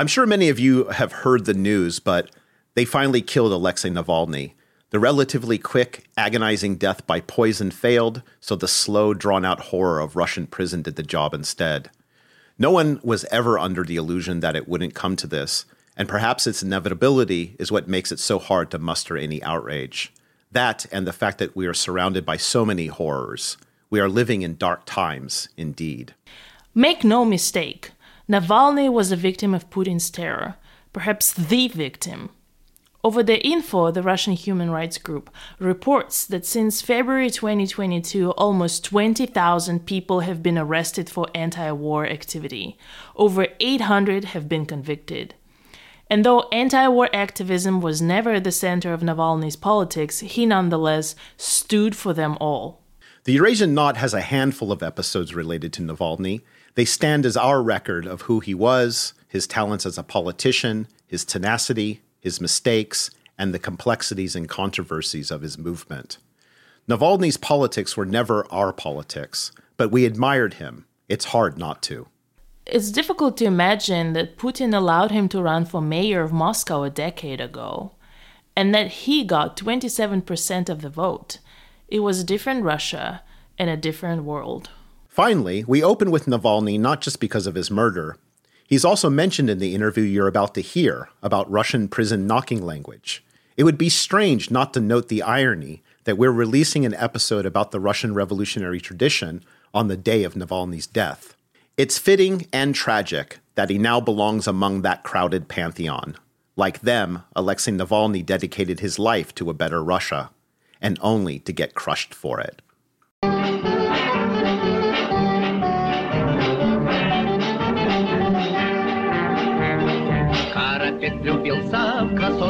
I'm sure many of you have heard the news, but they finally killed Alexei Navalny. The relatively quick, agonizing death by poison failed, so the slow, drawn out horror of Russian prison did the job instead. No one was ever under the illusion that it wouldn't come to this, and perhaps its inevitability is what makes it so hard to muster any outrage. That and the fact that we are surrounded by so many horrors. We are living in dark times, indeed. Make no mistake, Navalny was a victim of Putin's terror, perhaps the victim. OVD-Info, the Russian human rights group, reports that since February 2022, almost 20,000 people have been arrested for anti war activity. Over 800 have been convicted. And though anti war activism was never at the center of Navalny's politics, he nonetheless stood for them all. The Eurasian Knot has a handful of episodes related to Navalny. They stand as our record of who he was, his talents as a politician, his tenacity, his mistakes, and the complexities and controversies of his movement. Navalny's politics were never our politics, but we admired him. It's hard not to. It's difficult to imagine that Putin allowed him to run for mayor of Moscow a decade ago, and that he got 27% of the vote. It was a different Russia and a different world. Finally, we open with Navalny not just because of his murder, He's also mentioned in the interview you're about to hear about Russian prison knocking language. It would be strange not to note the irony that we're releasing an episode about the Russian revolutionary tradition on the day of Navalny's death. It's fitting and tragic that he now belongs among that crowded pantheon. Like them, Alexei Navalny dedicated his life to a better Russia, and only to get crushed for it.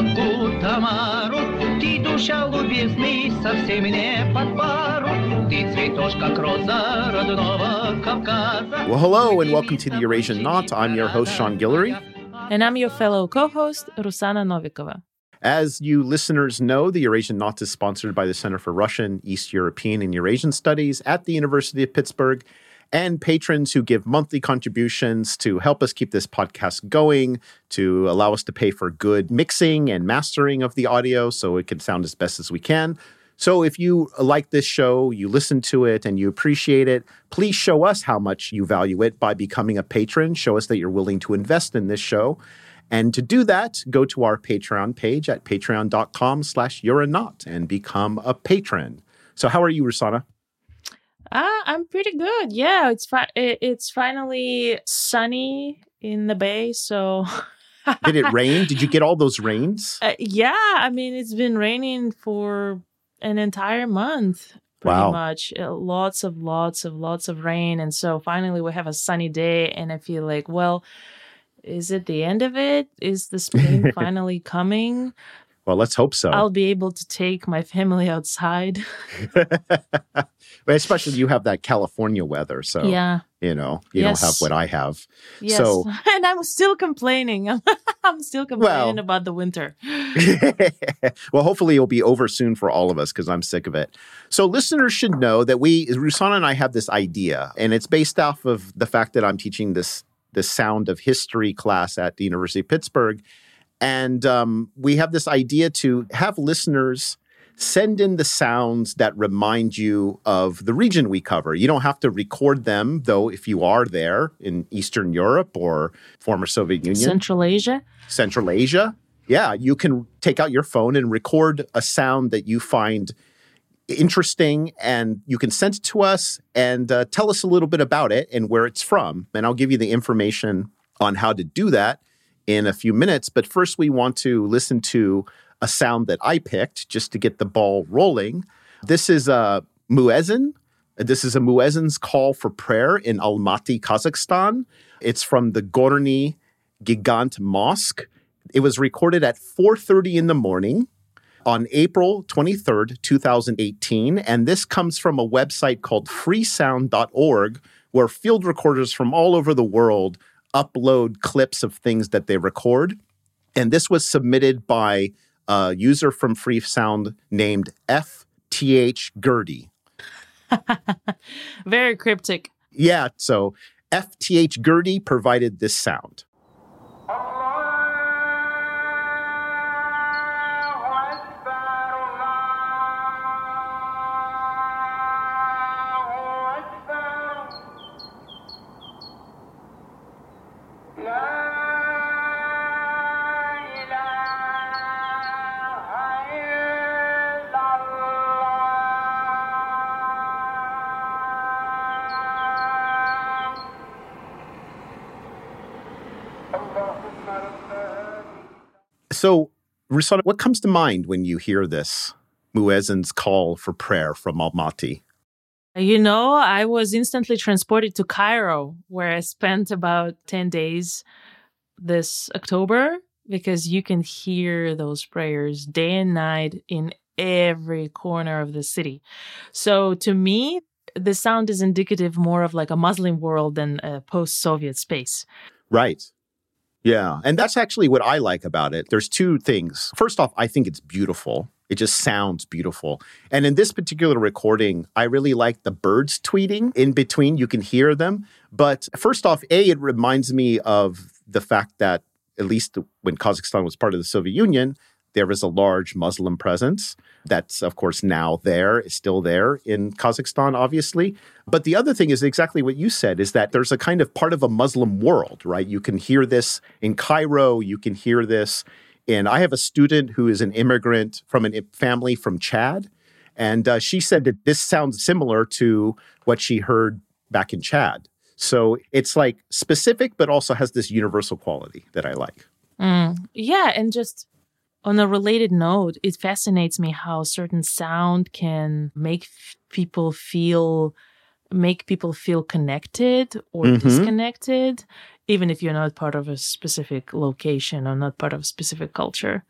влюбился в красотку Тамару. Ты душа любезный, совсем не под пару. Ты цветешь, как роза родного Кавказа. Well, hello and welcome to the Eurasian Knot. I'm your host, Sean Guillory. And I'm your fellow co-host, Rusana Novikova. As you listeners know, the Eurasian Knot is sponsored by the Center for Russian, East European, and Eurasian Studies at the University of Pittsburgh and patrons who give monthly contributions to help us keep this podcast going, to allow us to pay for good mixing and mastering of the audio so it can sound as best as we can. So if you like this show, you listen to it, and you appreciate it, please show us how much you value it by becoming a patron. Show us that you're willing to invest in this show. And to do that, go to our Patreon page at patreon.com slash you're a knot and become a patron. So how are you, Rusana? Ah, I'm pretty good. Yeah, it's fi- it's finally sunny in the bay, so Did it rain? Did you get all those rains? Uh, yeah, I mean it's been raining for an entire month pretty wow. much. Uh, lots of lots of lots of rain and so finally we have a sunny day and I feel like, well, is it the end of it? Is the spring finally coming? Well, let's hope so. I'll be able to take my family outside. Especially you have that California weather, so yeah, you know you yes. don't have what I have. Yes, so, and I'm still complaining. I'm still complaining well, about the winter. well, hopefully it'll be over soon for all of us because I'm sick of it. So listeners should know that we, Rusana and I, have this idea, and it's based off of the fact that I'm teaching this this sound of history class at the University of Pittsburgh and um, we have this idea to have listeners send in the sounds that remind you of the region we cover. You don't have to record them, though, if you are there in Eastern Europe or former Soviet Union, Central Asia. Central Asia. Yeah, you can take out your phone and record a sound that you find interesting and you can send it to us and uh, tell us a little bit about it and where it's from. And I'll give you the information on how to do that in a few minutes. But first, we want to listen to a sound that I picked just to get the ball rolling. This is a muezzin. This is a muezzin's call for prayer in Almaty, Kazakhstan. It's from the Gorny Gigant Mosque. It was recorded at 4:30 in the morning on April 23rd, 2018, and this comes from a website called freesound.org where field recorders from all over the world upload clips of things that they record. And this was submitted by a user from Free Sound named FTH Gertie. Very cryptic. Yeah. So FTH Gertie provided this sound. So, Rusana, what comes to mind when you hear this muezzin's call for prayer from Almaty? You know, I was instantly transported to Cairo, where I spent about 10 days this October, because you can hear those prayers day and night in every corner of the city. So to me, the sound is indicative more of like a Muslim world than a post Soviet space. Right. Yeah. And that's actually what I like about it. There's two things. First off, I think it's beautiful. It just sounds beautiful. And in this particular recording, I really like the birds tweeting in between. You can hear them. But first off, A, it reminds me of the fact that, at least when Kazakhstan was part of the Soviet Union, there was a large Muslim presence. That's, of course, now there, is still there in Kazakhstan, obviously. But the other thing is exactly what you said is that there's a kind of part of a Muslim world, right? You can hear this in Cairo, you can hear this. And I have a student who is an immigrant from a family from Chad. And uh, she said that this sounds similar to what she heard back in Chad. So it's like specific, but also has this universal quality that I like. Mm, yeah. And just on a related note, it fascinates me how certain sound can make f- people feel make people feel connected or mm-hmm. disconnected even if you're not part of a specific location or not part of a specific culture.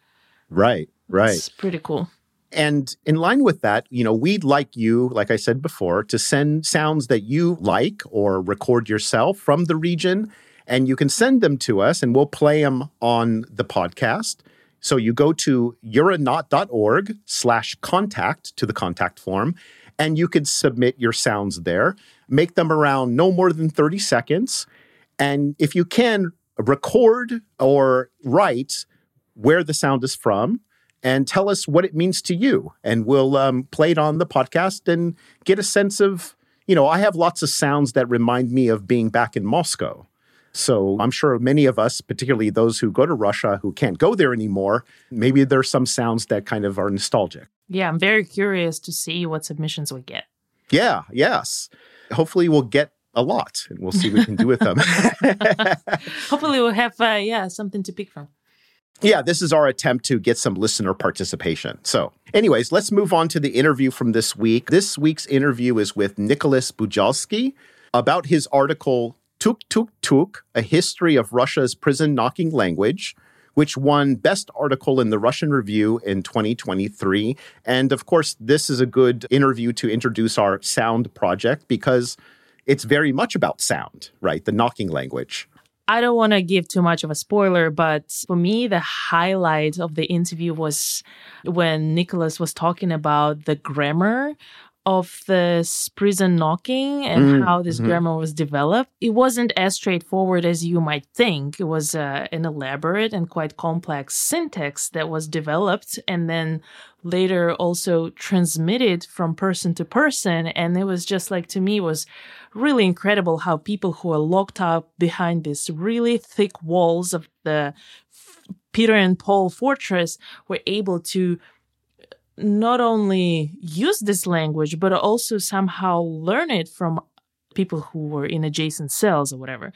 Right, right. It's pretty cool. And in line with that, you know, we'd like you, like I said before, to send sounds that you like or record yourself from the region. And you can send them to us and we'll play them on the podcast. So you go to youranot.org slash contact to the contact form, and you can submit your sounds there. Make them around no more than 30 seconds. And if you can, record or write where the sound is from and tell us what it means to you. And we'll um, play it on the podcast and get a sense of, you know, I have lots of sounds that remind me of being back in Moscow. So I'm sure many of us, particularly those who go to Russia who can't go there anymore, maybe there's some sounds that kind of are nostalgic. Yeah, I'm very curious to see what submissions we get. Yeah, yes. Hopefully we'll get a lot and we'll see what we can do with them. Hopefully we'll have uh, yeah, something to pick from. Yeah, this is our attempt to get some listener participation. So, anyways, let's move on to the interview from this week. This week's interview is with Nicholas Bujalski about his article Tuk Tuk Tuk, A History of Russia's Prison Knocking Language, which won Best Article in the Russian Review in 2023. And of course, this is a good interview to introduce our sound project because it's very much about sound, right? The knocking language. I don't want to give too much of a spoiler, but for me, the highlight of the interview was when Nicholas was talking about the grammar of this prison knocking and mm, how this mm-hmm. grammar was developed, it wasn't as straightforward as you might think. It was uh, an elaborate and quite complex syntax that was developed and then later also transmitted from person to person. And it was just like, to me, was really incredible how people who are locked up behind these really thick walls of the Peter and Paul fortress were able to not only use this language, but also somehow learn it from people who were in adjacent cells or whatever.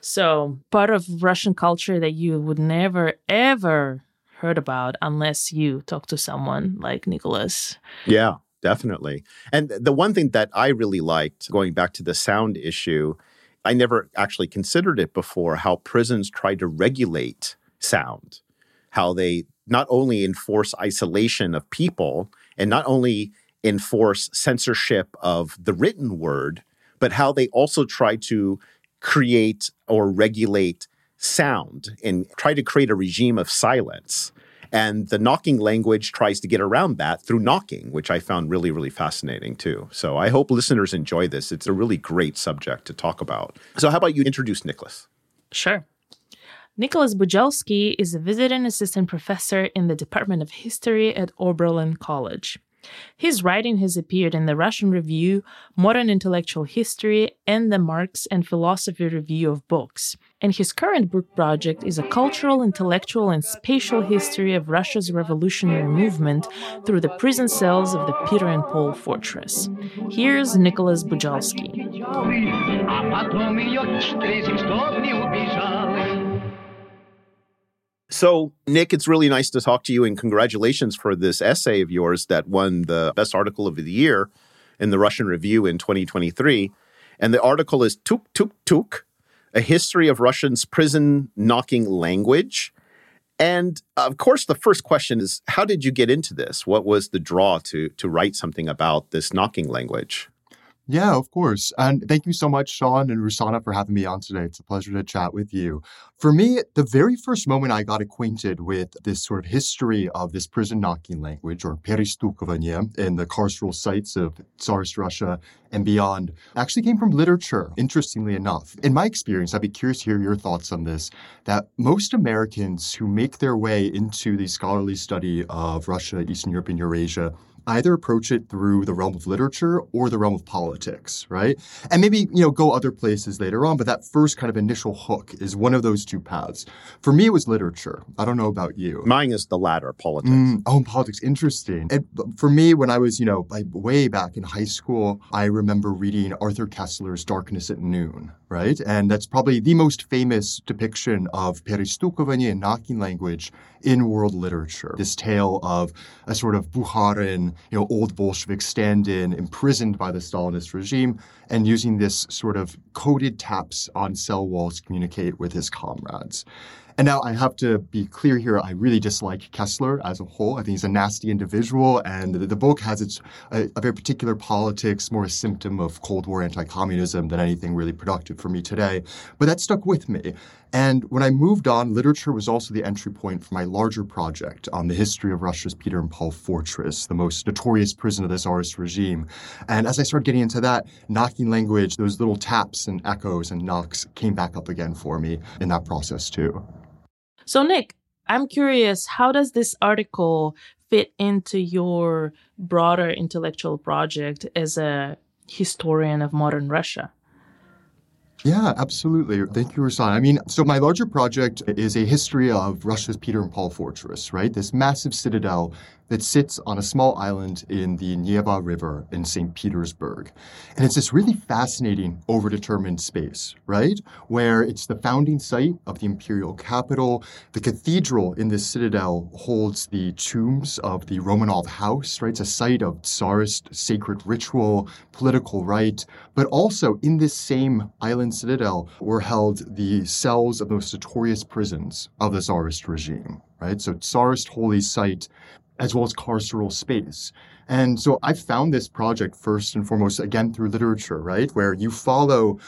So, part of Russian culture that you would never, ever heard about unless you talk to someone like Nicholas. Yeah, definitely. And the one thing that I really liked, going back to the sound issue, I never actually considered it before how prisons try to regulate sound, how they not only enforce isolation of people and not only enforce censorship of the written word, but how they also try to create or regulate sound and try to create a regime of silence. And the knocking language tries to get around that through knocking, which I found really, really fascinating too. So I hope listeners enjoy this. It's a really great subject to talk about. So, how about you introduce Nicholas? Sure. Nicholas Bujalski is a visiting assistant professor in the Department of History at Oberlin College. His writing has appeared in the Russian Review, Modern Intellectual History, and the Marx and Philosophy Review of Books. And his current book project is a cultural, intellectual, and spatial history of Russia's revolutionary movement through the prison cells of the Peter and Paul Fortress. Here's Nicholas Bujalski. So, Nick, it's really nice to talk to you and congratulations for this essay of yours that won the best article of the year in the Russian Review in 2023. And the article is Tuk Tuk Tuk, a history of Russian's prison knocking language. And of course, the first question is how did you get into this? What was the draw to, to write something about this knocking language? Yeah, of course. And thank you so much, Sean and Rusana, for having me on today. It's a pleasure to chat with you. For me, the very first moment I got acquainted with this sort of history of this prison knocking language, or perestukovanie, in the carceral sites of Tsarist Russia and beyond, actually came from literature, interestingly enough. In my experience, I'd be curious to hear your thoughts on this, that most Americans who make their way into the scholarly study of Russia, Eastern Europe, and Eurasia either approach it through the realm of literature or the realm of politics, right? And maybe, you know, go other places later on, but that first kind of initial hook is one of those two paths. For me, it was literature. I don't know about you. Mine is the latter, politics. Mm, oh, politics, interesting. And for me, when I was, you know, like way back in high school, I remember reading Arthur Koestler's Darkness at Noon, right? And that's probably the most famous depiction of perestukovanie and knocking language in world literature. This tale of a sort of Bukharin, you know, old Bolshevik stand-in imprisoned by the Stalinist regime and using this sort of coded taps on cell walls to communicate with his comrades. And now I have to be clear here. I really dislike Koestler as a whole. I think he's a nasty individual, and the, the book has its a, a, very particular politics, more a symptom of Cold War anti-communism than anything really productive for me today. But that stuck with me. And when I moved on, literature was also the entry point for my larger project on the history of Russia's Peter and Paul Fortress, the most notorious prison of the Tsarist regime. And as I started getting into that, knocking language, those little taps and echoes and knocks came back up again for me in that process too. So, Nick, I'm curious, how does this article fit into your broader intellectual project as a historian of modern Russia? Yeah, absolutely. Thank you, Rasan. I mean, so my larger project is a history of Russia's Peter and Paul Fortress, right? This massive citadel that sits on a small island in the Neva River in St. Petersburg. And it's this really fascinating, overdetermined space, right? Where it's the founding site of the imperial capital. The cathedral in this citadel holds the tombs of the Romanov house, right? It's a site of Tsarist sacred ritual, political rite. But also in this same island citadel were held the cells of the most notorious prisons of the Tsarist regime right? So Tsarist holy site as well as carceral space. And so I found this project first and foremost, again, through literature, right? Where you follow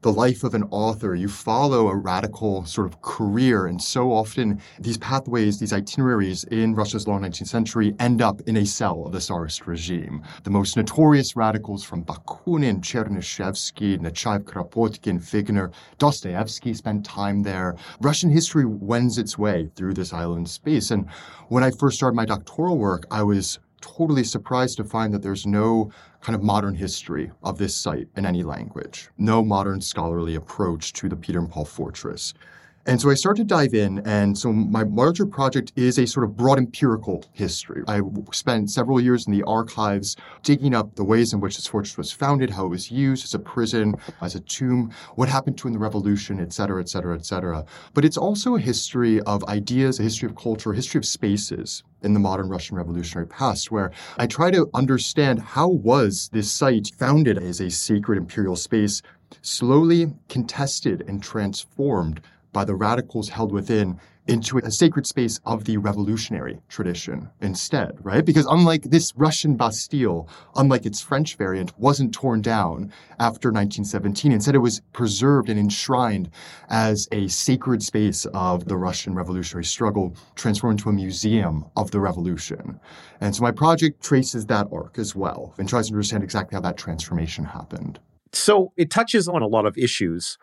the life of an author, you follow a radical sort of career. And so often these pathways, these itineraries in Russia's long 19th century end up in a cell of the Tsarist regime. The most notorious radicals from Bakunin, Chernyshevsky, Nechayev, Kropotkin, Figner, Dostoevsky spent time there. Russian history wends its way through this island space. And when I first started my doctoral work, I was totally surprised to find that there's no kind of modern history of this site in any language, no modern scholarly approach to the Peter and Paul Fortress. And so I started to dive in. And so my larger project is a sort of broad empirical history. I spent several years in the archives digging up the ways in which this fortress was founded, how it was used as a prison, as a tomb, what happened to in the revolution, et cetera, et cetera, et cetera. But it's also a history of ideas, a history of culture, a history of spaces in the modern Russian revolutionary past, where I try to understand how was this site founded as a sacred imperial space slowly contested and transformed by the radicals held within into a sacred space of the revolutionary tradition instead, right? Because unlike this Russian Bastille, unlike its French variant, wasn't torn down after 1917. Instead, it was preserved and enshrined as a sacred space of the Russian revolutionary struggle, transformed into a museum of the revolution. And so my project traces that arc as well and tries to understand exactly how that transformation happened. So it touches on a lot of issues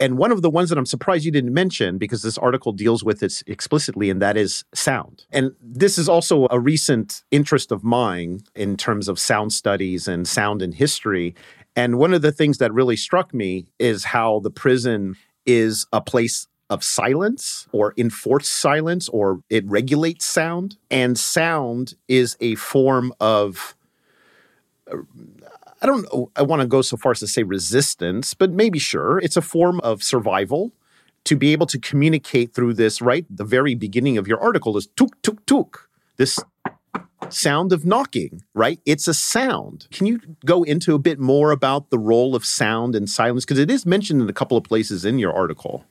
and one of the ones that I'm surprised you didn't mention, because this article deals with it explicitly, and that is sound. And this is also a recent interest of mine in terms of sound studies and sound in history. And one of the things that really struck me is how the prison is a place of silence or enforced silence, or it regulates sound. And sound is a form of I don't I want to go so far as to say resistance, but maybe sure. It's a form of survival to be able to communicate through this, right? The very beginning of your article is tuk, tuk, tuk. This sound of knocking, right? It's a sound. Can you go into a bit more about the role of sound and silence? Because it is mentioned in a couple of places in your article.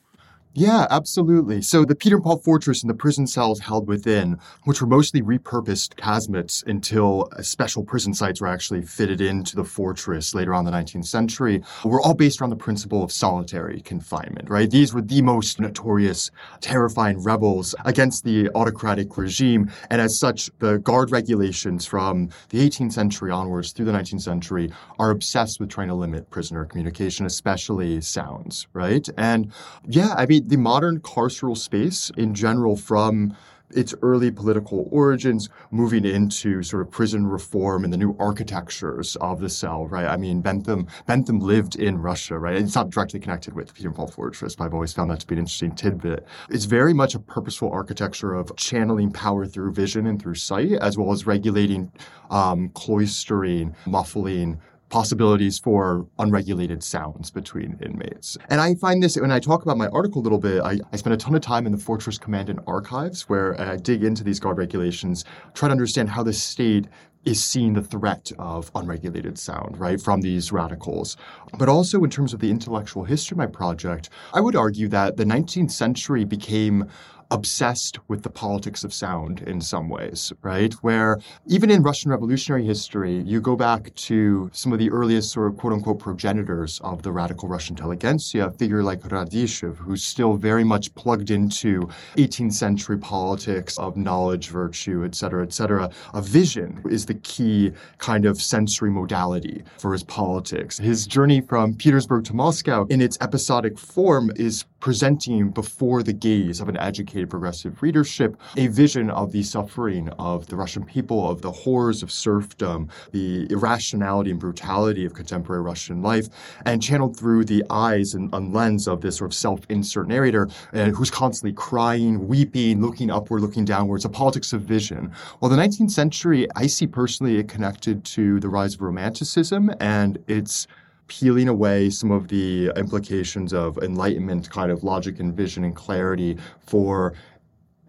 Yeah, absolutely. So the Peter and Paul Fortress and the prison cells held within, which were mostly repurposed casemates until uh, special prison sites were actually fitted into the fortress later on in the 19th century, were all based around the principle of solitary confinement, right? These were the most notorious, terrifying rebels against the autocratic regime. And as such, the guard regulations from the 18th century onwards through the 19th century are obsessed with trying to limit prisoner communication, especially sounds, right? And yeah, I mean, the modern carceral space in general from its early political origins moving into sort of prison reform and the new architectures of the cell, right? I mean, Bentham, Bentham lived in Russia, right? It's not directly connected with Peter Paul Fortress, but I've always found that to be an interesting tidbit. It's very much a purposeful architecture of channeling power through vision and through sight, as well as regulating, um, cloistering, muffling, possibilities for unregulated sounds between inmates. And I find this, when I talk about my article a little bit, I, I spend a ton of time in the Fortress Command and Archives where I dig into these guard regulations, try to understand how the state is seeing the threat of unregulated sound, right, from these radicals. But also in terms of the intellectual history of my project, I would argue that the 19th century became obsessed with the politics of sound in some ways, right? Where even in Russian revolutionary history, you go back to some of the earliest sort of quote unquote progenitors of the radical Russian intelligentsia, a figure like Radishchev, who's still very much plugged into 18th century politics of knowledge, virtue, et cetera, et cetera. A vision is the key kind of sensory modality for his politics. His journey from Petersburg to Moscow in its episodic form is presenting before the gaze of an educated progressive readership a vision of the suffering of the Russian people, of the horrors of serfdom, the irrationality and brutality of contemporary Russian life, and channeled through the eyes and, and lens of this sort of self-insert narrator uh, who's constantly crying, weeping, looking upward, looking downwards, a politics of vision. Well, the 19th century, I see personally it connected to the rise of Romanticism and its peeling away some of the implications of enlightenment kind of logic and vision and clarity for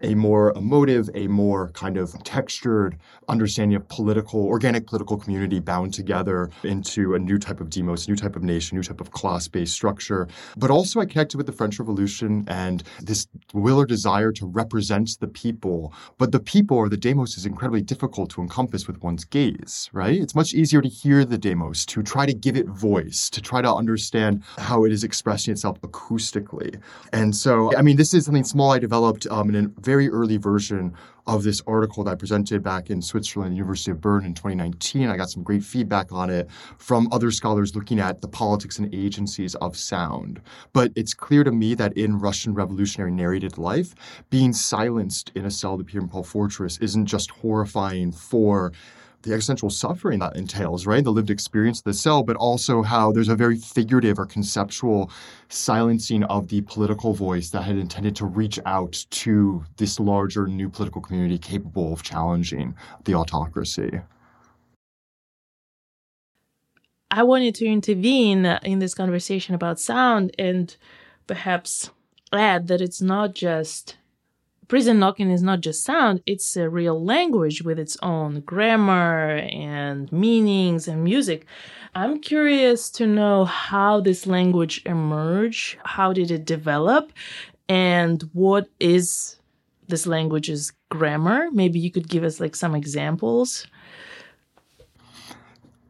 a more emotive, a more kind of textured understanding of political, organic political community bound together into a new type of demos, new type of nation, new type of class-based structure. But also I connected with the French Revolution and this will or desire to represent the people. But the people or the demos is incredibly difficult to encompass with one's gaze, right? It's much easier to hear the demos, to try to give it voice, to try to understand how it is expressing itself acoustically. And so, I mean, this is something small I developed um, in a very early version of this article that I presented back in Switzerland, University of Bern in 2019. I got some great feedback on it from other scholars looking at the politics and agencies of sound. But it's clear to me that in Russian revolutionary narrated life, being silenced in a cell Peter and Paul Fortress isn't just horrifying for the existential suffering that entails, right? The lived experience of the cell, but also how there's a very figurative or conceptual silencing of the political voice that had intended to reach out to this larger new political community capable of challenging the autocracy. I wanted to intervene in this conversation about sound and perhaps add that it's not just prison knocking is not just sound, it's a real language with its own grammar and meanings and music. I'm curious to know how this language emerged, how did it develop, and what is this language's grammar? Maybe you could give us like some examples.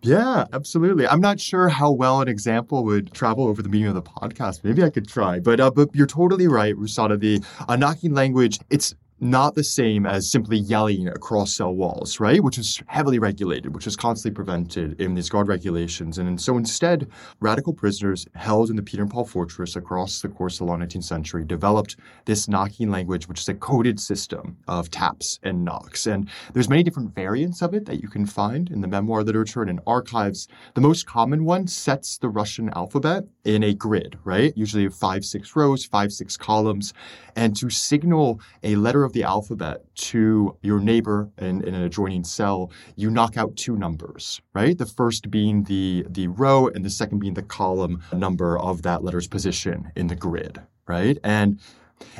Yeah, absolutely. I'm not sure how well an example would travel over the medium of the podcast. Maybe I could try, but uh, but you're totally right, Rusana. The uh, knocking language, it's not the same as simply yelling across cell walls, right? Which is heavily regulated, which is constantly prevented in these guard regulations. And so instead, radical prisoners held in the Peter and Paul Fortress across the course of the long 19th century developed this knocking language, which is a coded system of taps and knocks. And there's many different variants of it that you can find in the memoir literature and in archives. The most common one sets the Russian alphabet in a grid, right? Usually five, six rows, five, six columns. And to signal a letter of the alphabet to your neighbor in, in an adjoining cell, you knock out two numbers, right? The first being the, the row and the second being the column number of that letter's position in the grid right? And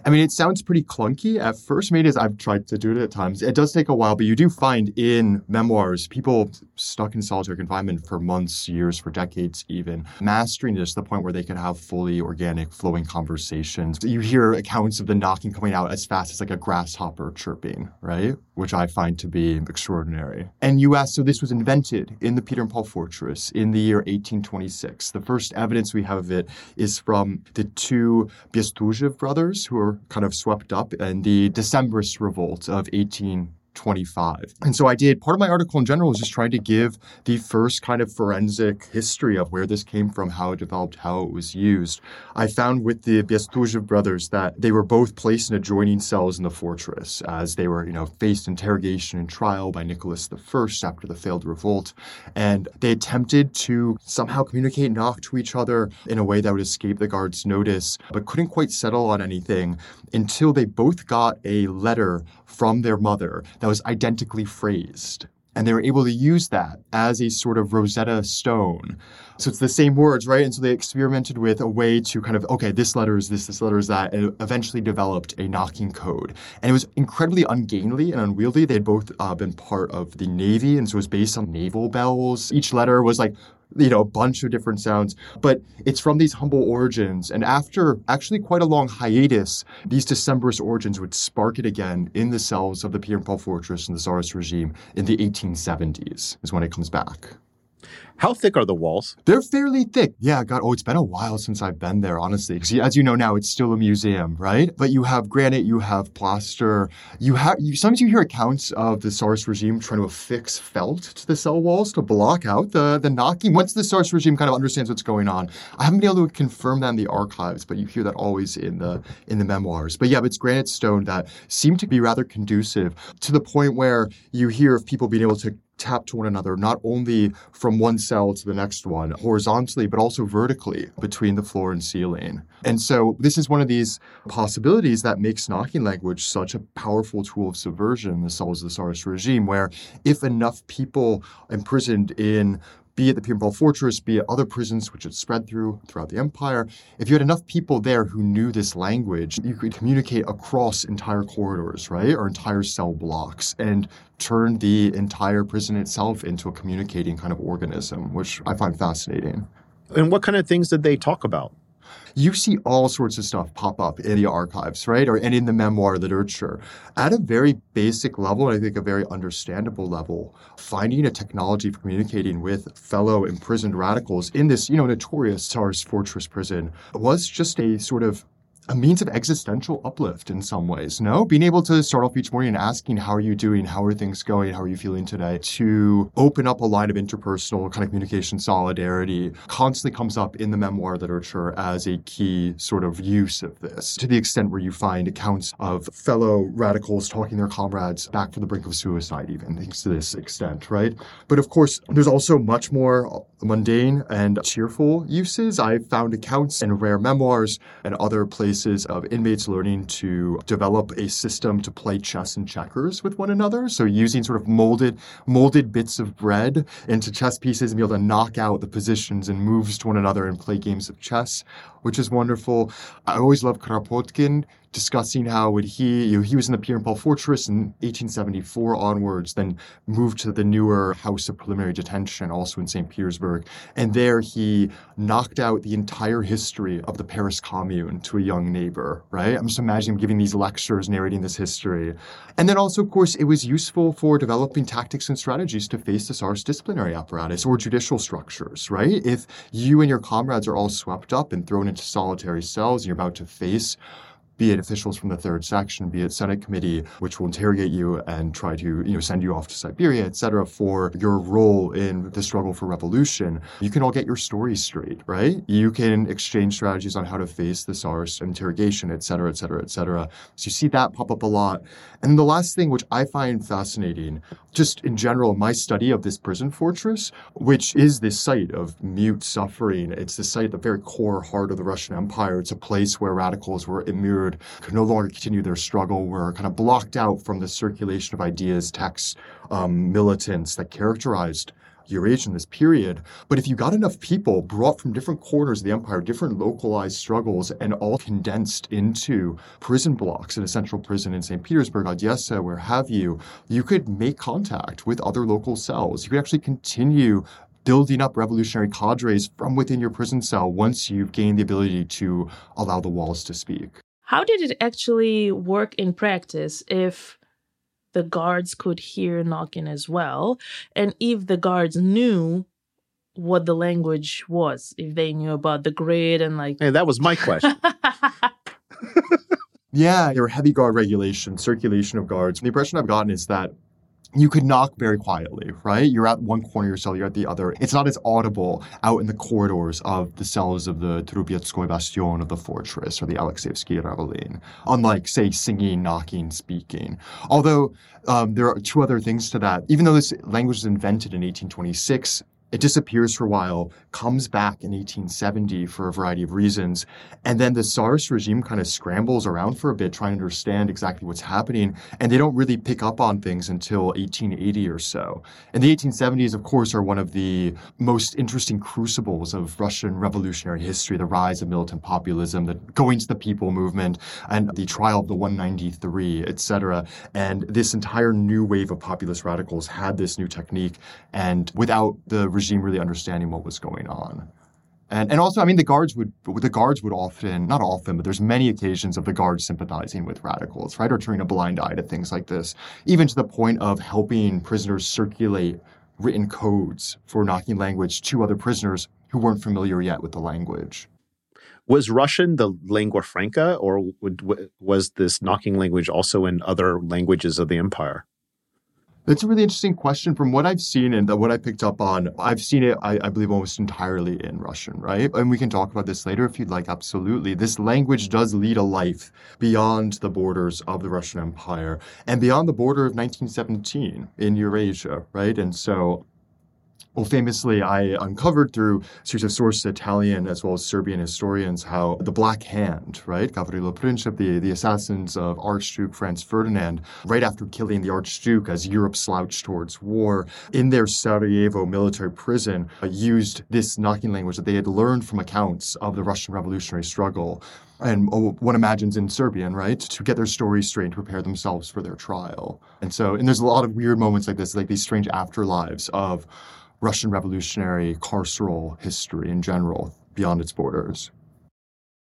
I mean, it sounds pretty clunky at first. Maybe as I've tried to do it at times. It does take a while, but you do find in memoirs people stuck in solitary confinement for months, years, for decades, even mastering this to the point where they can have fully organic, flowing conversations. You hear accounts of the knocking coming out as fast as like a grasshopper chirping, right? Which I find to be extraordinary. And you ask, so this was invented in the Peter and Paul Fortress in the year 1826. The first evidence we have of it is from the two Bestuzhev brothers who were kind of swept up in the Decembrist revolt of 18 25. And so I did part of my article in general was just trying to give the first kind of forensic history of where this came from, how it developed, how it was used. I found with the Bestuzhev brothers that they were both placed in adjoining cells in the fortress as they were, you know, faced interrogation and trial by Nicholas I after the failed revolt. And they attempted to somehow communicate and talk to each other in a way that would escape the guards' notice, but couldn't quite settle on anything until they both got a letter from their mother that was identically phrased. And they were able to use that as a sort of Rosetta Stone. So it's the same words, right? And so they experimented with a way to kind of, okay, this letter is this, this letter is that, and eventually developed a knocking code. And it was incredibly ungainly and unwieldy. They had both uh, been part of the Navy, and so it was based on naval bells. Each letter was like you know, a bunch of different sounds, but it's from these humble origins. And after actually quite a long hiatus, these Decembrist origins would spark it again in the cells of the pierre Paul Fortress and the Tsarist regime in the 1870s, is when it comes back. How thick are the walls? They're fairly thick. Yeah, God, oh, it's been a while since I've been there, honestly. Because as you know now, it's still a museum, right? But you have granite, you have plaster, you have. You, sometimes you hear accounts of the Tsarist regime trying to affix felt to the cell walls to block out the the knocking. Once the Tsarist regime kind of understands what's going on, I haven't been able to confirm that in the archives, but you hear that always in the in the memoirs. But yeah, it's granite stone that seemed to be rather conducive to the point where you hear of people being able to tap to one another, not only from one cell to the next one horizontally, but also vertically between the floor and ceiling. And so this is one of these possibilities that makes knocking language such a powerful tool of subversion in the Tsarist regime, where if enough people imprisoned in be it the Paul Fortress, be it other prisons which had spread through throughout the empire. If you had enough people there who knew this language, you could communicate across entire corridors, right, or entire cell blocks, and turn the entire prison itself into a communicating kind of organism, which I find fascinating. And what kind of things did they talk about? You see all sorts of stuff pop up in the archives, right? Or and in the memoir literature. At a very basic level, and I think a very understandable level, finding a technology for communicating with fellow imprisoned radicals in this, you know, notorious Tsarist fortress prison was just a sort of a means of existential uplift in some ways, no? Being able to start off each morning asking, how are you doing? How are things going? How are you feeling today? To open up a line of interpersonal kind of communication solidarity constantly comes up in the memoir literature as a key sort of use of this, to the extent where you find accounts of fellow radicals talking their comrades back from the brink of suicide, even things to this extent, right? But of course, there's also much more mundane and cheerful uses. I've found accounts in rare memoirs and other places of inmates learning to develop a system to play chess and checkers with one another. So using sort of molded molded bits of bread into chess pieces and be able to knock out the positions and moves to one another and play games of chess which is wonderful. I always love Kropotkin discussing how he you know, he was in the Peter and Paul Fortress in 1874 onwards, then moved to the newer House of Preliminary Detention, also in St. Petersburg, and there he knocked out the entire history of the Paris Commune to a young neighbor. Right? I'm just imagining him giving these lectures, narrating this history, and then also, of course, it was useful for developing tactics and strategies to face the Tsar's disciplinary apparatus or judicial structures. Right? If you and your comrades are all swept up and thrown into solitary cells and you're about to face be it officials from the third section, be it Senate committee, which will interrogate you and try to, you know, send you off to Siberia, et cetera, for your role in the struggle for revolution, you can all get your stories straight, right? You can exchange strategies on how to face the Tsar's interrogation, et cetera, et cetera, et cetera. So you see that pop up a lot. And the last thing, which I find fascinating, just in general, my study of this prison fortress, which is this site of mute suffering, it's the site the very core heart of the Russian Empire. It's a place where radicals were immured could no longer continue their struggle, were kind of blocked out from the circulation of ideas, texts, um, militants that characterized Eurasia in this period. But if you got enough people brought from different corners of the empire, different localized struggles, and all condensed into prison blocks in a central prison in St. Petersburg, Odessa, where have you, you could make contact with other local cells. You could actually continue building up revolutionary cadres from within your prison cell once you've gained the ability to allow the walls to speak. How did it actually work in practice if the guards could hear knocking as well? And if the guards knew what the language was, if they knew about the grid and like. Hey, that was my question. yeah, there were heavy guard regulations, circulation of guards. The impression I've gotten is that you could knock very quietly, right? You're at one corner of your cell, you're at the other. It's not as audible out in the corridors of the cells of the Trubetskoy Bastion of the fortress or the Alexeyevsky Ravelin, unlike, say, singing, knocking, speaking. Although um, there are two other things to that. Even though this language was invented in 1826, it disappears for a while, comes back in 1870 for a variety of reasons. And then the Tsarist regime kind of scrambles around for a bit, trying to understand exactly what's happening. And they don't really pick up on things until 1880 or so. And the 1870s, of course, are one of the most interesting crucibles of Russian revolutionary history the rise of militant populism, the going to the people movement, and the trial of the 193, etc. And this entire new wave of populist radicals had this new technique. And without the regime really understanding what was going on. And, and also, I mean, the guards would the guards would often, not often, but there's many occasions of the guards sympathizing with radicals, right, or turning a blind eye to things like this, even to the point of helping prisoners circulate written codes for knocking language to other prisoners who weren't familiar yet with the language. Was Russian the lingua franca, or would, was this knocking language also in other languages of the empire? That's a really interesting question. From what I've seen and what I picked up on, I've seen it, I, I, believe, almost entirely in Russian, right? And we can talk about this later if you'd like. Absolutely. This language does lead a life beyond the borders of the Russian Empire and beyond the border of 1917 in Eurasia, right? And so well, famously, I uncovered through a series of sources, Italian as well as Serbian historians, how the Black Hand, right, Gavrilo Princip, the, the assassins of Archduke Franz Ferdinand, right after killing the Archduke as Europe slouched towards war, in their Sarajevo military prison, uh, used this knocking language that they had learned from accounts of the Russian revolutionary struggle and one imagines in Serbian, right, to get their story straight, to prepare themselves for their trial. And so, and there's a lot of weird moments like this, like these strange afterlives of Russian revolutionary carceral history in general beyond its borders.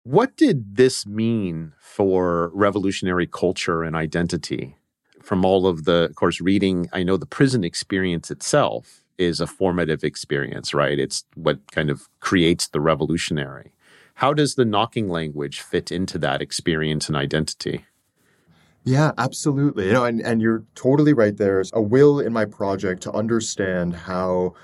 What did this mean for revolutionary culture and identity? From all of the, of course, reading, I know the prison experience itself is a formative experience, right? It's what kind of creates the revolutionary. How does the knocking language fit into that experience and identity? Yeah, absolutely. You know, and, and you're totally right. There's a will in my project to understand how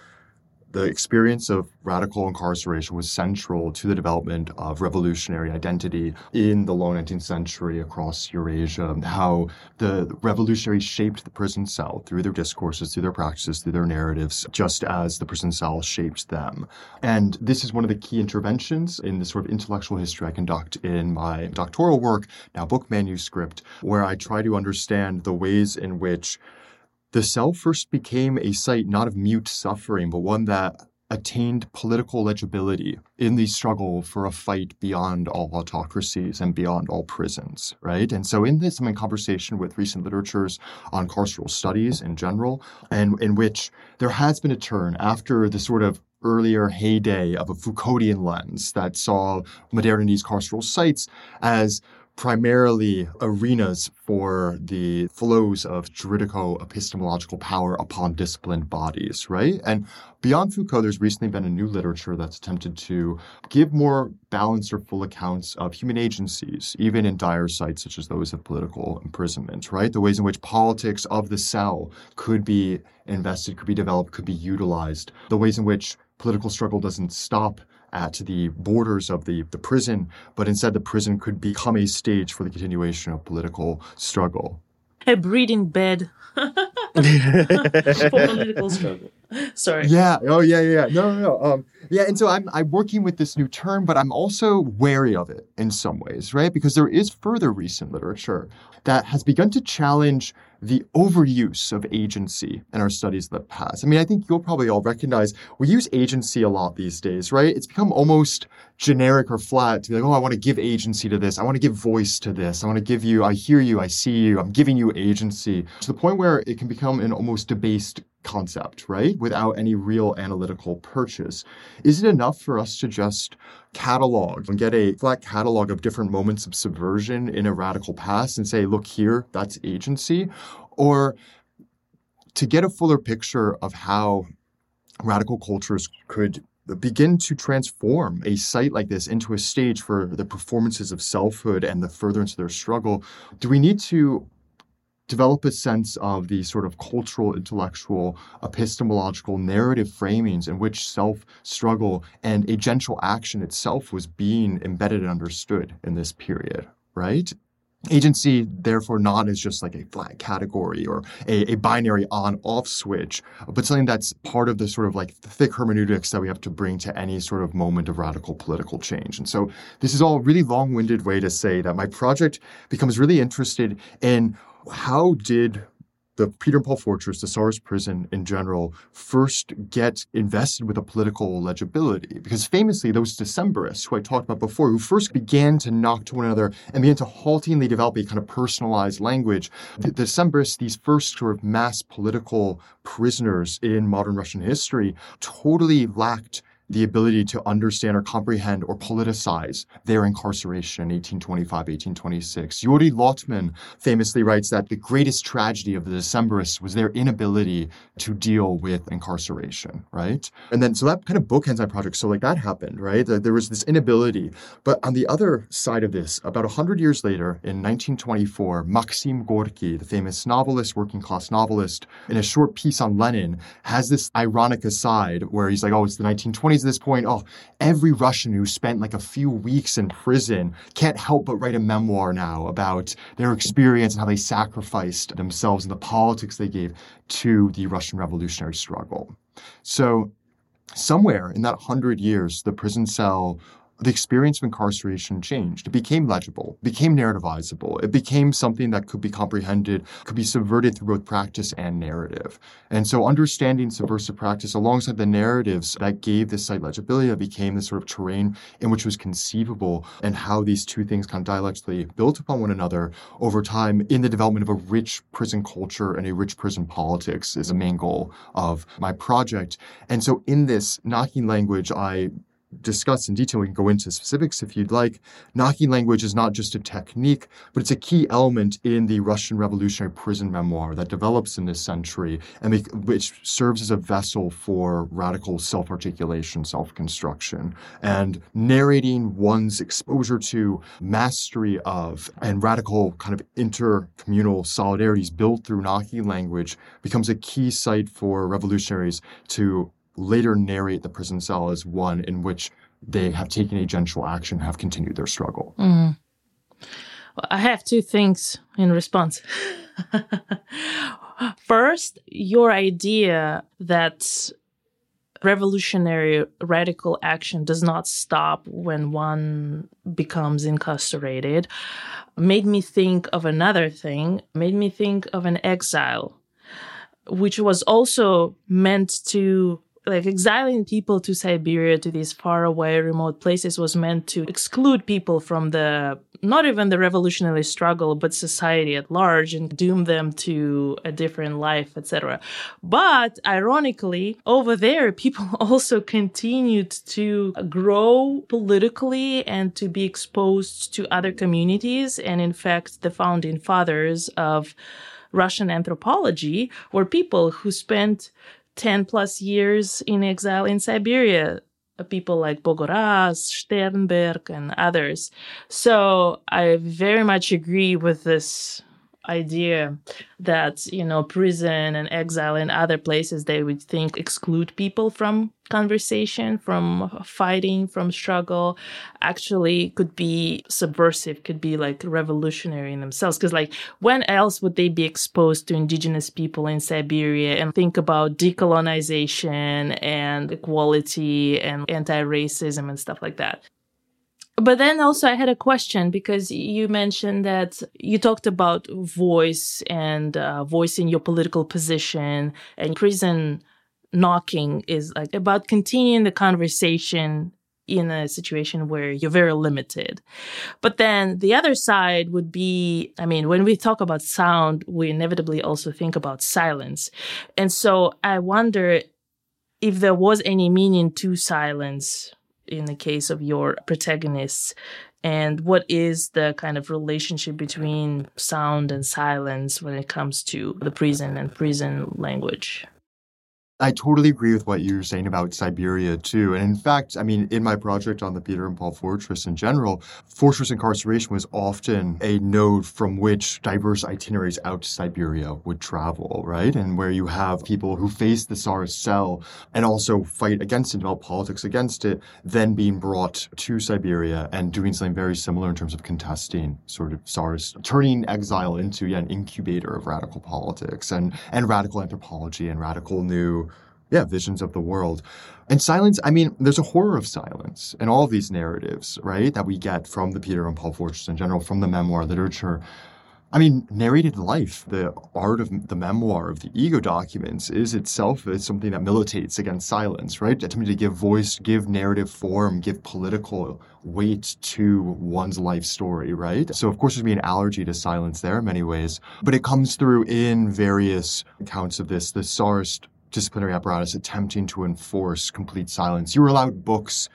the experience of radical incarceration was central to the development of revolutionary identity in the low 19th century across Eurasia. How the revolutionaries shaped the prison cell through their discourses, through their practices, through their narratives, just as the prison cell shaped them. And this is one of the key interventions in the sort of intellectual history I conduct in my doctoral work, now book manuscript, where I try to understand the ways in which the cell first became a site not of mute suffering, but one that attained political legibility in the struggle for a fight beyond all autocracies and beyond all prisons, right? And so in this, I'm in conversation with recent literatures on carceral studies in general, and in which there has been a turn after the sort of earlier heyday of a Foucauldian lens that saw modernity's carceral sites as primarily arenas for the flows of juridico epistemological power upon disciplined bodies, right? And beyond Foucault, there's recently been a new literature that's attempted to give more balanced or full accounts of human agencies, even in dire sites such as those of political imprisonment, right? The ways in which politics of the cell could be invested, could be developed, could be utilized, the ways in which political struggle doesn't stop at the borders of the, the prison, but instead the prison could become a stage for the continuation of political struggle. A breeding bed for political struggle. Sorry. Yeah. Oh, yeah, yeah. No, no, no. Um, yeah. And so I'm, I'm working with this new term, but I'm also wary of it in some ways, right? Because there is further recent literature that has begun to challenge the overuse of agency in our studies of the past. I mean, I think you'll probably all recognize we use agency a lot these days, right? It's become almost generic or flat to be like, oh, I want to give agency to this. I want to give voice to this. I want to give you, I hear you, I see you, I'm giving you agency to the point where it can become an almost debased concept, right? Without any real analytical purchase. Is it enough for us to just catalog and get a flat catalog of different moments of subversion in a radical past and say, look here, that's agency? Or to get a fuller picture of how radical cultures could begin to transform a site like this into a stage for the performances of selfhood and the furtherance of their struggle, do we need to develop a sense of the sort of cultural, intellectual, epistemological narrative framings in which self struggle and agential action itself was being embedded and understood in this period, right? Agency, therefore, not as just like a flat category or a, a binary on off switch, but something that's part of the sort of like thick hermeneutics that we have to bring to any sort of moment of radical political change. And so, this is all really long winded way to say that my project becomes really interested in how did the Peter and Paul Fortress, the Tsar's prison in general, first get invested with a political legibility. Because famously, those Decembrists who I talked about before, who first began to knock to one another and began to haltingly develop a kind of personalized language, the Decembrists, these first sort of mass political prisoners in modern Russian history, totally lacked the ability to understand or comprehend or politicize their incarceration in 1825, 1826. Yuri Lotman famously writes that the greatest tragedy of the Decembrists was their inability to deal with incarceration, right? And then, so that kind of bookends my project. So, like, that happened, right? There was this inability. But on the other side of this, about 100 years later, in 1924, Maxim Gorky, the famous novelist, working class novelist, in a short piece on Lenin, has this ironic aside where he's like, oh, it's the 1920s this point, oh, every Russian who spent like a few weeks in prison can't help but write a memoir now about their experience and how they sacrificed themselves and the politics they gave to the Russian revolutionary struggle. So, somewhere in that hundred years, the prison cell the experience of incarceration changed. It became legible, became narrativizable. It became something that could be comprehended, could be subverted through both practice and narrative. And so understanding subversive practice alongside the narratives that gave this site legibility became the sort of terrain in which was conceivable and how these two things kind of dialectically built upon one another over time in the development of a rich prison culture and a rich prison politics is a main goal of my project. And so in this knocking language, I discuss in detail. We can go into specifics if you'd like. Knocking language is not just a technique, but it's a key element in the Russian revolutionary prison memoir that develops in this century and which serves as a vessel for radical self articulation, self construction. And narrating one's exposure to, mastery of, and radical kind of intercommunal solidarities built through knocking language becomes a key site for revolutionaries to later narrate the prison cell as one in which they have taken agential action, have continued their struggle. Mm. Well, I have two things in response. First, your idea that revolutionary radical action does not stop when one becomes incarcerated made me think of another thing, made me think of an exile, which was also meant to like exiling people to Siberia to these faraway remote places was meant to exclude people from the not even the revolutionary struggle but society at large and doom them to a different life etc but ironically over there people also continued to grow politically and to be exposed to other communities. And in fact the founding fathers of Russian anthropology were people who spent 10 plus years in exile in Siberia, uh, people like Bogoraz, Sternberg, and others. So I very much agree with this idea that, you know, prison and exile in other places, they would think exclude people from conversation, from fighting, from struggle, actually could be subversive, could be like revolutionary in themselves. Because, like, when else would they be exposed to indigenous people in Siberia and think about decolonization and equality and anti racism and stuff like that? But then also, I had a question because you mentioned that you talked about voice and uh, voicing your political position and prison knocking is like about continuing the conversation in a situation where you're very limited. But then the other side would be I mean, when we talk about sound, we inevitably also think about silence. And so I wonder if there was any meaning to silence in the case of your protagonists and what is the kind of relationship between sound and silence when it comes to the prison and prison language I totally agree with what you're saying about Siberia too. And in fact, I mean, in my project on the Peter and Paul Fortress in general, fortress incarceration was often a node from which diverse itineraries out to Siberia would travel, right? And where you have people who face the Tsarist cell and also fight against it, develop politics against it, then being brought to Siberia and doing something very similar in terms of contesting sort of Tsarist, turning exile into yeah, an incubator of radical politics and, and radical anthropology and radical new yeah, visions of the world. And silence, I mean, there's a horror of silence in all these narratives, right, that we get from the Peter and Paul Fortress in general, from the memoir literature. I mean, narrated life, the art of the memoir of the ego documents is itself is something that militates against silence, right? Attempting to give voice, give narrative form, give political weight to one's life story, right? So of course there's be an allergy to silence there in many ways, but it comes through in various accounts of this. The Tsarist disciplinary apparatus attempting to enforce complete silence. You were allowed books.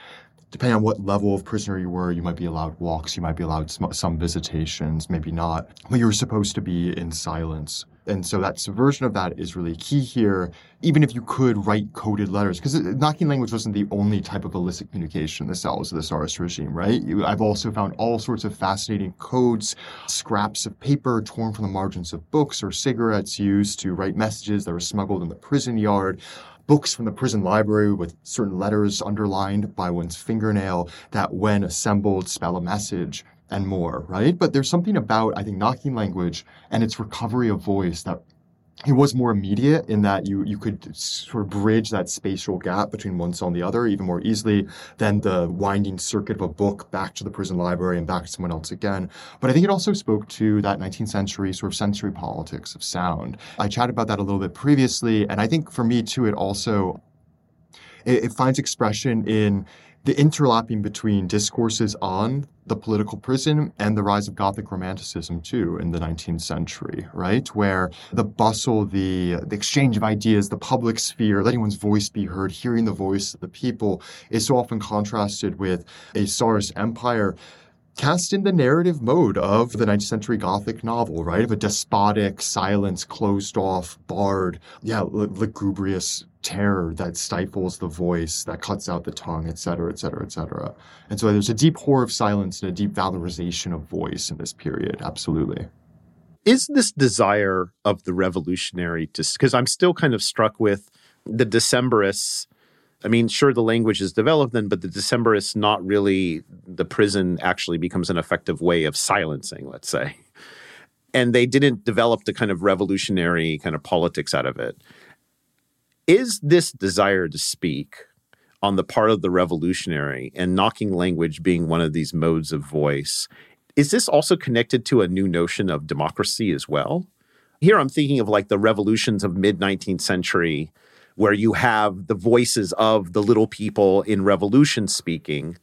Depending on what level of prisoner you were, you might be allowed walks, you might be allowed some visitations, maybe not. But you were supposed to be in silence. And so that subversion of that is really key here, even if you could write coded letters, because knocking uh, language wasn't the only type of illicit communication in the cells of the Tsarist regime, right? I've also found all sorts of fascinating codes, scraps of paper torn from the margins of books or cigarettes used to write messages that were smuggled in the prison yard books from the prison library with certain letters underlined by one's fingernail that, when assembled, spell a message and more, right? But there's something about, I think, knocking language and its recovery of voice that it was more immediate in that you you could sort of bridge that spatial gap between one cell and the other even more easily than the winding circuit of a book back to the prison library and back to someone else again. But I think it also spoke to that 19th century sort of sensory politics of sound. I chatted about that a little bit previously, and I think for me too, it also it, it finds expression in the interlapping between discourses on the political prison and the rise of Gothic Romanticism, too, in the 19th century, right? Where the bustle, the, the exchange of ideas, the public sphere, letting one's voice be heard, hearing the voice of the people is so often contrasted with a Tsarist empire cast in the narrative mode of the 19th century Gothic novel, right? Of a despotic, silent, closed off, barred, yeah, lugubrious terror that stifles the voice, that cuts out the tongue, et cetera, et cetera, et cetera. And so there's a deep horror of silence and a deep valorization of voice in this period. Absolutely. Is this desire of the revolutionary to, because I'm still kind of struck with the Decembrists I mean, sure, the language is developed then, but the Decembrists not really, the prison actually becomes an effective way of silencing, let's say. And they didn't develop the kind of revolutionary kind of politics out of it. Is this desire to speak on the part of the revolutionary and knocking language being one of these modes of voice, is this also connected to a new notion of democracy as well? Here I'm thinking of like the revolutions of mid 19th century where you have the voices of the little people in revolution speaking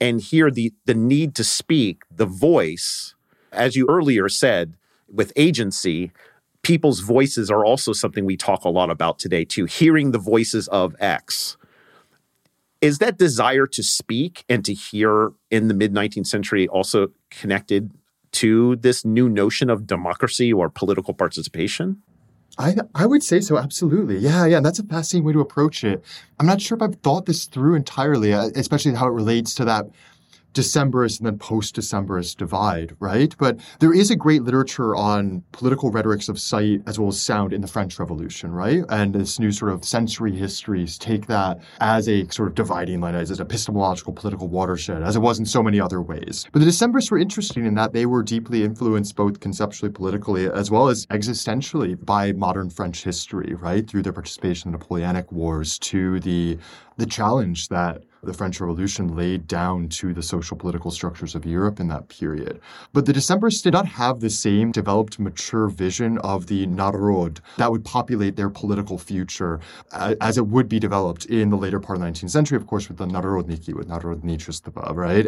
and here the the need to speak the voice as you earlier said with agency people's voices are also something we talk a lot about today too hearing the voices of x is that desire to speak and to hear in the mid 19th century also connected to this new notion of democracy or political participation I I would say so, absolutely. Yeah, yeah, that's a fascinating way to approach it. I'm not sure if I've thought this through entirely, uh, especially how it relates to that Decembrist and then post Decembrist divide, right? But there is a great literature on political rhetorics of sight as well as sound in the French Revolution, right? And this new sort of sensory histories take that as a sort of dividing line, as an epistemological political watershed, as it was in so many other ways. But the Decembrists were interesting in that they were deeply influenced both conceptually, politically, as well as existentially by modern French history, right? Through their participation in the Napoleonic Wars to the the challenge that the French Revolution laid down to the social political structures of Europe in that period. But the Decembrists did not have the same developed, mature vision of the Narod that would populate their political future as it would be developed in the later part of the 19th century, of course, with the Narodniki, with Narodnichestvo, right?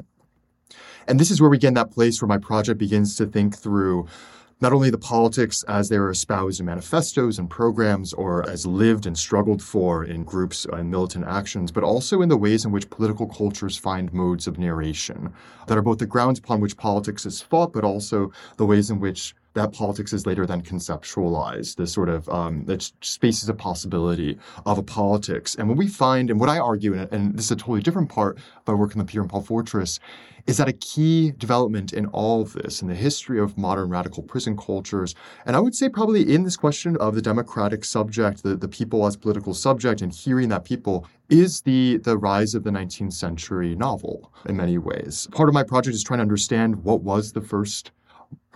And this is where we get in that place where my project begins to think through not only the politics as they were espoused in manifestos and programs or as lived and struggled for in groups and militant actions, but also in the ways in which political cultures find modes of narration that are both the grounds upon which politics is fought, but also the ways in which that politics is later then conceptualized, this sort of um, spaces of possibility of a politics. And what we find, and what I argue, and this is a totally different part of my work in the Peter and Paul Fortress, is that a key development in all of this, in the history of modern radical prison cultures, and I would say probably in this question of the democratic subject, the, the people as political subject, and hearing that people, is the, the rise of the 19th century novel in many ways. Part of my project is trying to understand what was the first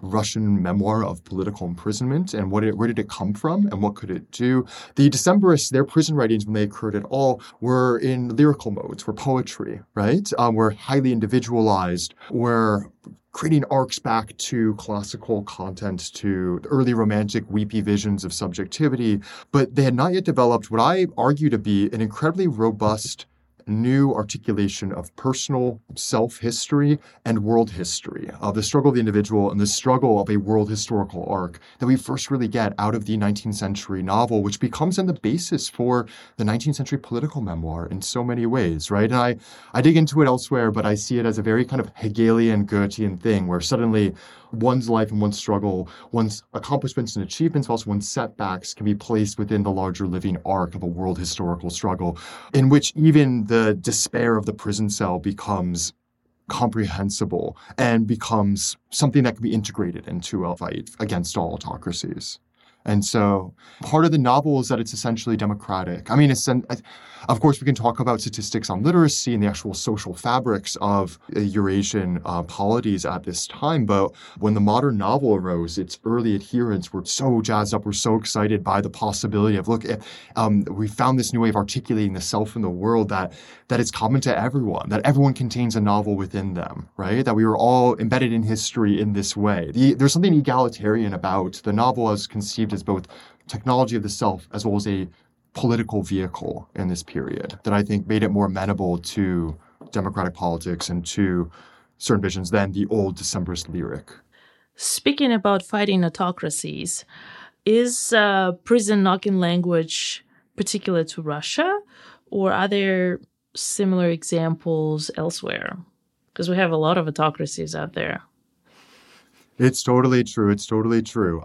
Russian memoir of political imprisonment and what it, where did it come from and what could it do. The Decembrists, their prison writings, when they occurred at all, were in lyrical modes, were poetry, right? Um, were highly individualized, were creating arcs back to classical content, to early romantic, weepy visions of subjectivity, but they had not yet developed what I argue to be an incredibly robust new articulation of personal self history and world history, of the struggle of the individual and the struggle of a world historical arc that we first really get out of the 19th century novel, which becomes then the basis for the 19th century political memoir in so many ways, right? And I, I dig into it elsewhere, but I see it as a very kind of Hegelian Goethean thing where suddenly one's life and one's struggle, one's accomplishments and achievements, also one's setbacks can be placed within the larger living arc of a world historical struggle, in which even the despair of the prison cell becomes comprehensible and becomes something that can be integrated into a fight against all autocracies. And so part of the novel is that it's essentially democratic. I mean, it's, of course, we can talk about statistics on literacy and the actual social fabrics of Eurasian uh, polities at this time. But when the modern novel arose, its early adherents were so jazzed up, were so excited by the possibility of, look, um, we found this new way of articulating the self in the world that, that it's common to everyone, that everyone contains a novel within them, right? That we were all embedded in history in this way. The, there's something egalitarian about the novel as conceived as both technology of the self as well as a political vehicle in this period that I think made it more amenable to democratic politics and to certain visions than the old Decembrist lyric. Speaking about fighting autocracies, is uh, prison knocking language particular to Russia, or are there similar examples elsewhere? Because we have a lot of autocracies out there. It's totally true. It's totally true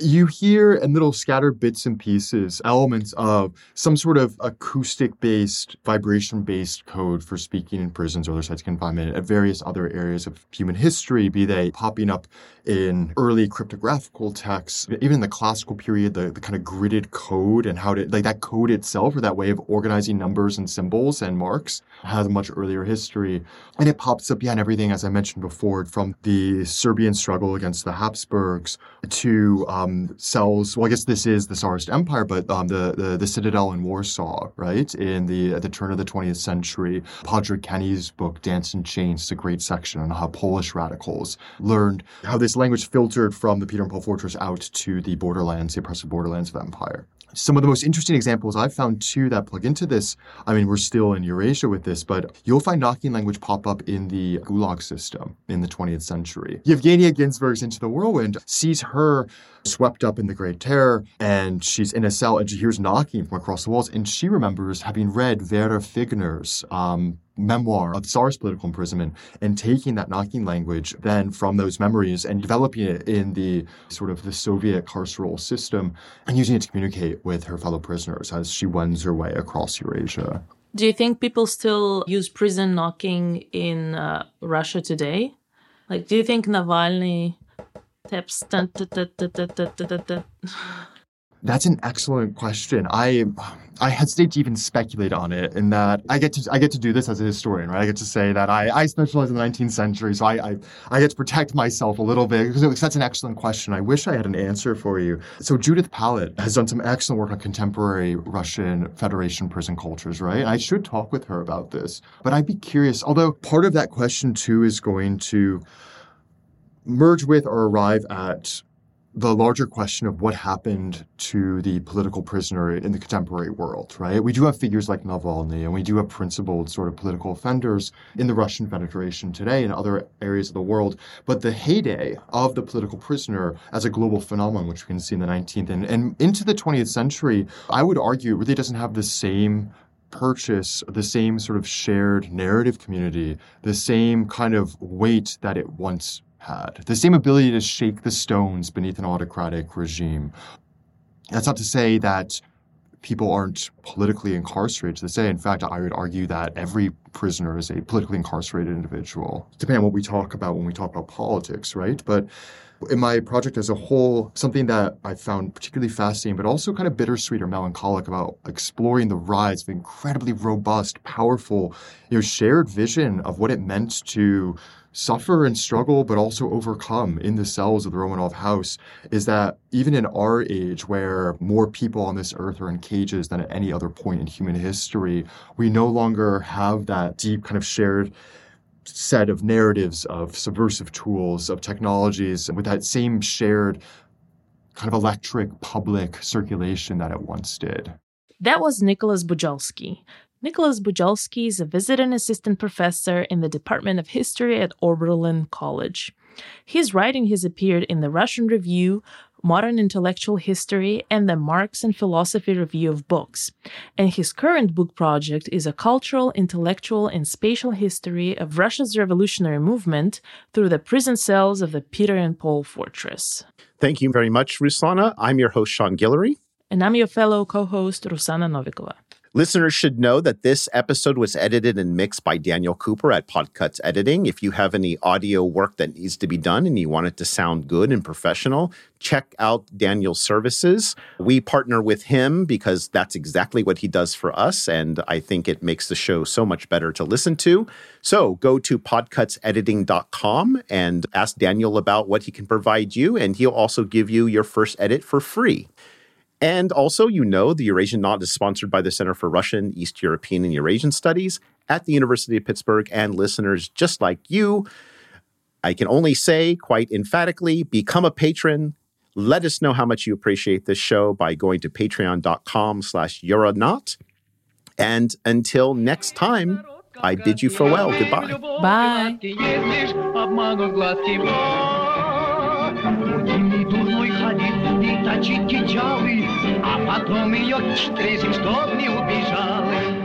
you hear in little scattered bits and pieces elements of some sort of acoustic based, vibration based code for speaking in prisons or other sites of confinement at various other areas of human history, be they popping up in early cryptographical texts, even in the classical period, the, the kind of gridded code and how to, like that code itself or that way of organizing numbers and symbols and marks has a much earlier history. And it pops up, yeah, and everything, as I mentioned before, from the Serbian struggle against the Habsburgs to uh, um, cells. Well, I guess this is the Tsarist Empire, but um, the, the, the citadel in Warsaw, right, in the at the turn of the 20th century. Padraic Kenney's book Dance in Chains is a great section on how Polish radicals learned how this language filtered from the Peter and Paul Fortress out to the borderlands, the oppressive borderlands of empire some of the most interesting examples I've found too that plug into this, I mean, we're still in Eurasia with this, but you'll find knocking language pop up in the Gulag system in the 20th century. Yevgenia Ginzburg's Into the Whirlwind sees her swept up in the Great Terror, and she's in a cell and she hears knocking from across the walls, and she remembers having read Vera Figner's um, memoir of Tsar's political imprisonment and taking that knocking language then from those memories and developing it in the sort of the Soviet carceral system and using it to communicate with her fellow prisoners as she wends her way across Eurasia. Do you think people still use prison knocking in uh, Russia today? Like, do you think Navalny taps? Dun, dun, dun, that's an excellent question. I I hesitate to even speculate on it in that I get to I get to do this as a historian, right? I get to say that I, I specialize in the 19th century, so I, I, I get to protect myself a little bit because that's an excellent question. I wish I had an answer for you. So Judith Pallot has done some excellent work on contemporary Russian Federation prison cultures, right? And I should talk with her about this, but I'd be curious. Although part of that question too is going to merge with or arrive at the larger question of what happened to the political prisoner in the contemporary world, right? We do have figures like Navalny, and we do have principled sort of political offenders in the Russian Federation today and other areas of the world. But the heyday of the political prisoner as a global phenomenon, which we can see in the 19th and, and into the 20th century, I would argue really doesn't have the same purchase the same sort of shared narrative community, the same kind of weight that it once had, the same ability to shake the stones beneath an autocratic regime. That's not to say that people aren't politically incarcerated to day. In fact, I would argue that every prisoner is a politically incarcerated individual, depending on what we talk about when we talk about politics, right? But in my project as a whole, something that I found particularly fascinating, but also kind of bittersweet or melancholic about exploring the rise of incredibly robust, powerful, you know, shared vision of what it meant to suffer and struggle, but also overcome in the cells of the Romanov house is that even in our age, where more people on this earth are in cages than at any other point in human history, we no longer have that deep kind of shared set of narratives of subversive tools, of technologies, with that same shared kind of electric public circulation that it once did. That was Nicholas Bujalski, Nicholas Bujalski is a visiting assistant professor in the Department of History at Oberlin College. His writing has appeared in the Russian Review, Modern Intellectual History, and the Marx and Philosophy Review of Books. And his current book project is a cultural, intellectual, and spatial history of Russia's revolutionary movement through the prison cells of the Peter and Paul Fortress. Thank you very much, Ruslana. I'm your host, Sean Guillory. And I'm your fellow co host, Ruslana Novikova. Listeners should know that this episode was edited and mixed by Daniel Cooper at Podcuts Editing. If you have any audio work that needs to be done and you want it to sound good and professional, check out Daniel's services. We partner with him because that's exactly what he does for us. And I think it makes the show so much better to listen to. So go to podcutsediting.com and ask Daniel about what he can provide you. And he'll also give you your first edit for free. And also, you know, the Eurasian Knot is sponsored by the Center for Russian, East European, and Eurasian Studies at the University of Pittsburgh and listeners just like you. I can only say quite emphatically become a patron. Let us know how much you appreciate this show by going to patreon.com slash Euronot. And until next time, I bid you farewell. Goodbye. Bye. очень тяжелый, а потом ее встретил, чтоб не убежал.